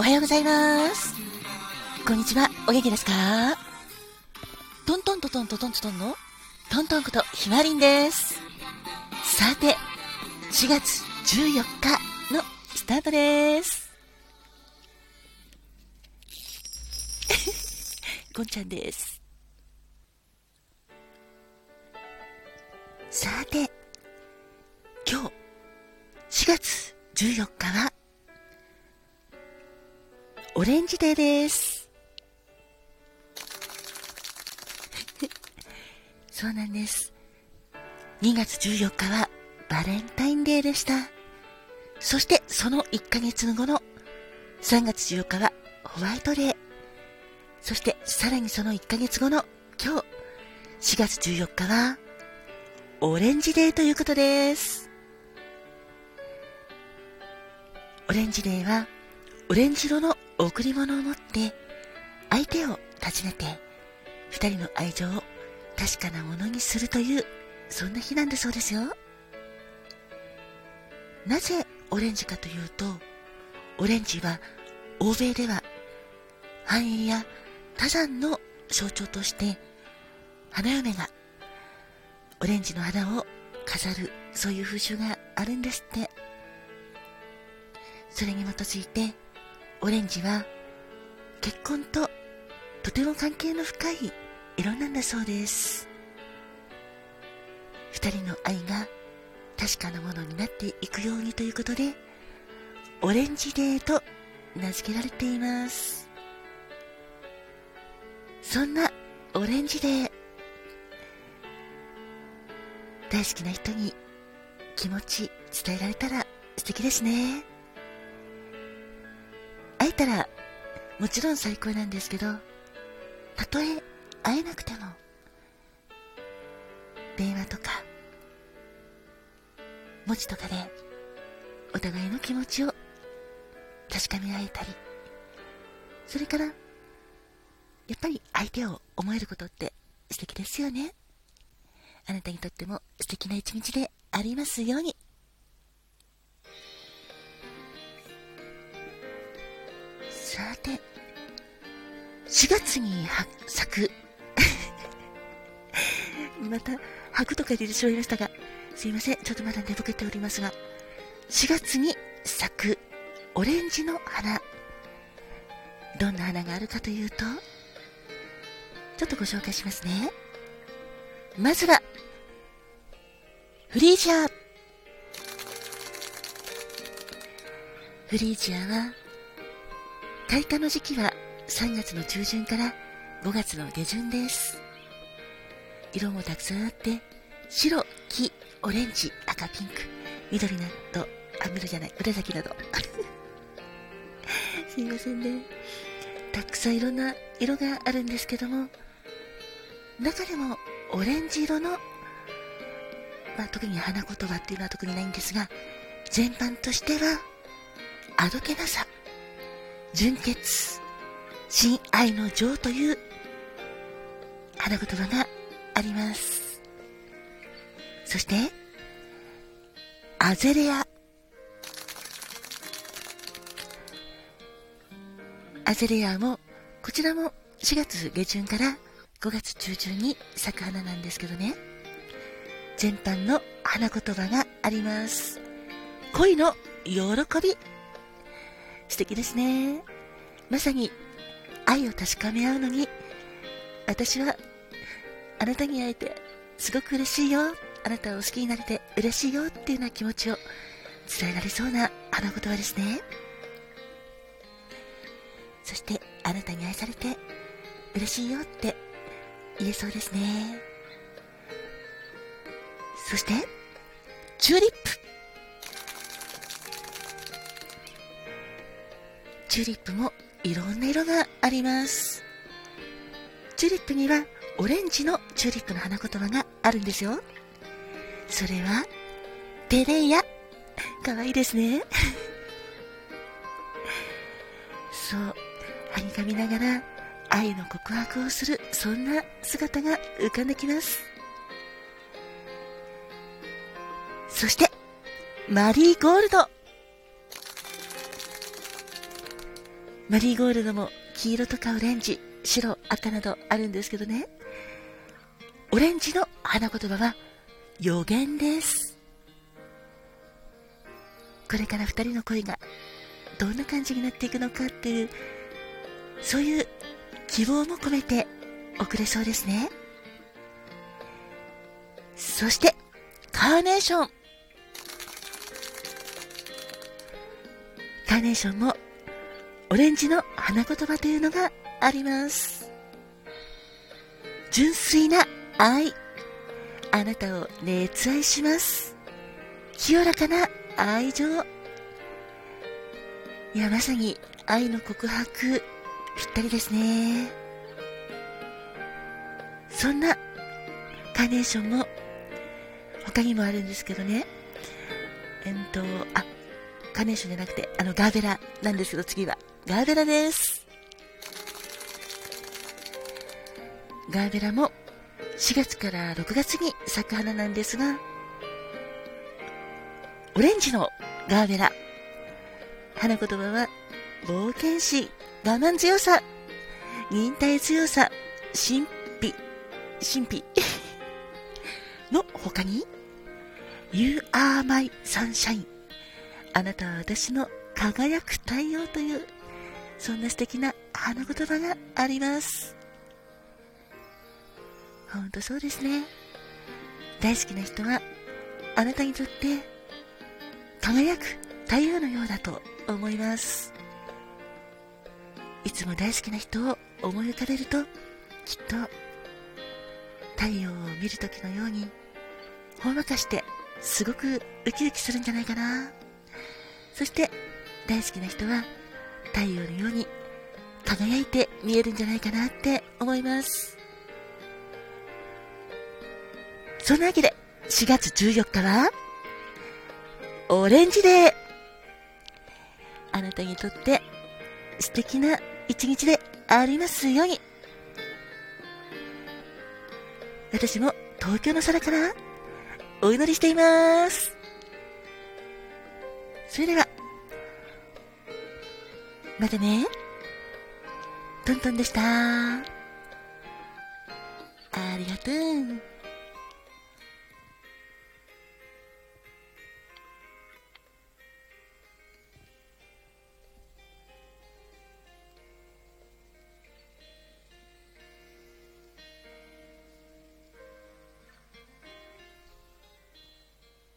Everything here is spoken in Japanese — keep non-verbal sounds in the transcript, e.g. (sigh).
おはようございます。こんにちは、お元気ですか？トントントントントントントンのトントンことひまりんです。さて、4月14日のスタートです。(laughs) こんちゃんです。さて、今日、4月14日は、オレンジデーです。(laughs) そうなんです。2月14日はバレンタインデーでした。そしてその1ヶ月後の3月14日はホワイトデー。そしてさらにその1ヶ月後の今日4月14日はオレンジデーということです。オレンジデーはオレンジ色の贈り物を持って相手を訪ねて二人の愛情を確かなものにするというそんな日なんだそうですよ。なぜオレンジかというとオレンジは欧米では繁栄や多山の象徴として花嫁がオレンジの花を飾るそういう風習があるんですって。それに基づいてオレンジは結婚ととても関係の深い色なんだそうです。二人の愛が確かなものになっていくようにということでオレンジデーと名付けられています。そんなオレンジデー。大好きな人に気持ち伝えられたら素敵ですね。たらもちろん最高なんですけどたとえ会えなくても電話とか文字とかでお互いの気持ちを確かめ合えたりそれからやっぱり相手を思えることって素敵ですよね。あなたにとっても素敵な一日でありますように。て。4月に咲く。(laughs) また吐くとか言ってしまいましたがすいません。ちょっとまだ寝ぼけておりますが4月に咲く。オレンジの花。どんな花があるかというとちょっとご紹介しますね。まずはフリージア。フリージアは開花の時期は3月の中旬から5月の下旬です。色もたくさんあって白、黄、オレンジ、赤、ピンク緑などあ緑じゃない紫など。(laughs) すいませんね。たくさんいろんな色があるんですけども中でもオレンジ色の、まあ、特に花言葉っていうのは特にないんですが全般としてはあどけなさ。純潔親愛の情という花言葉があります。そしてアゼレア。アゼレアもこちらも4月下旬から5月中旬に咲く花なんですけどね。全般の花言葉があります。恋の喜び。素敵ですね。まさに愛を確かめ合うのに私はあなたに会えてすごく嬉しいよ。あなたを好きになれて嬉しいよっていうような気持ちを伝えられそうな花言葉ですね。そしてあなたに愛されて嬉しいよって言えそうですね。そしてチューリップ。チューリップもいろんな色があります。チューリップにはオレンジのチューリップの花言葉があるんですよ。それはテレヤ。かわいいですね。(laughs) そう。はにかみながら愛の告白をするそんな姿が浮かんできます。そしてマリーゴールド。マリーゴールドも黄色とかオレンジ、白、赤などあるんですけどね。オレンジの花言葉は予言です。これから二人の恋がどんな感じになっていくのかっていう、そういう希望も込めて送れそうですね。そして、カーネーション。カーネーションもオレンジの花言葉というのがあります。純粋な愛。あなたを熱愛します。清らかな愛情。いや、まさに愛の告白、ぴったりですね。そんなカーネーションも他にもあるんですけどね。えっと、あ、カーネーションじゃなくて、あの、ガーベラなんですけど、次は。ガーベラです。ガーベラも4月から6月に咲く花なんですが、オレンジのガーベラ。花言葉は、冒険心、我慢強さ、忍耐強さ、神秘、神秘 (laughs) の他に、You are my sunshine あなたは私の輝く太陽というそんな素敵な花言葉があります。ほんとそうですね。大好きな人は、あなたにとって輝く太陽のようだと思います。いつも大好きな人を思い浮かべると、きっと太陽を見るときのように、ほんわかしてすごくウキウキするんじゃないかな。そして大好きな人は太陽のように輝いて見えるんじゃないかなって思います。そんなわけで、4月14日は、オレンジデーあなたにとって素敵な一日でありますように。私も東京の空からお祈りしています。それでは、またね。トントンでした。ありがとう。